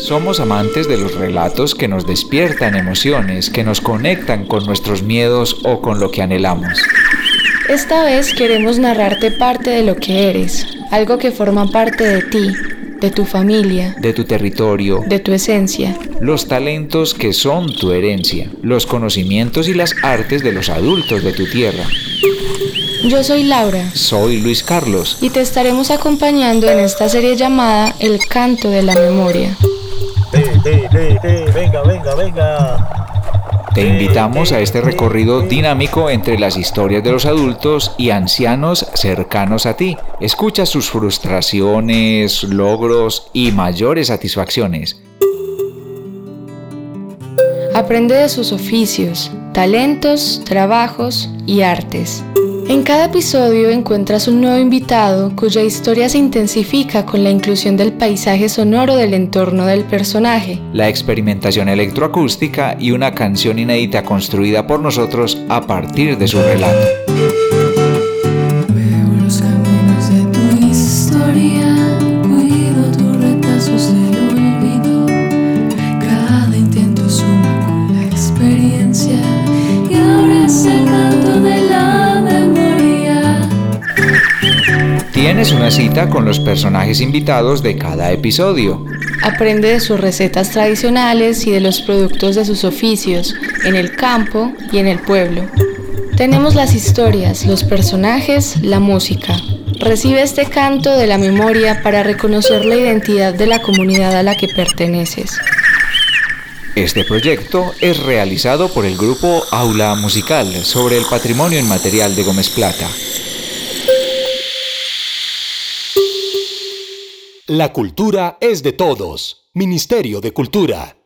Somos amantes de los relatos que nos despiertan emociones, que nos conectan con nuestros miedos o con lo que anhelamos. Esta vez queremos narrarte parte de lo que eres, algo que forma parte de ti, de tu familia, de tu territorio, de tu esencia, los talentos que son tu herencia, los conocimientos y las artes de los adultos de tu tierra. Yo soy Laura. Soy Luis Carlos. Y te estaremos acompañando en esta serie llamada El canto de la memoria. Venga, venga, venga. Te invitamos a este recorrido dinámico entre las historias de los adultos y ancianos cercanos a ti. Escucha sus frustraciones, logros y mayores satisfacciones. Aprende de sus oficios, talentos, trabajos y artes. En cada episodio encuentras un nuevo invitado cuya historia se intensifica con la inclusión del paisaje sonoro del entorno del personaje, la experimentación electroacústica y una canción inédita construida por nosotros a partir de su relato. Tienes una cita con los personajes invitados de cada episodio. Aprende de sus recetas tradicionales y de los productos de sus oficios en el campo y en el pueblo. Tenemos las historias, los personajes, la música. Recibe este canto de la memoria para reconocer la identidad de la comunidad a la que perteneces. Este proyecto es realizado por el grupo Aula Musical sobre el patrimonio inmaterial de Gómez Plata. La cultura es de todos. Ministerio de Cultura.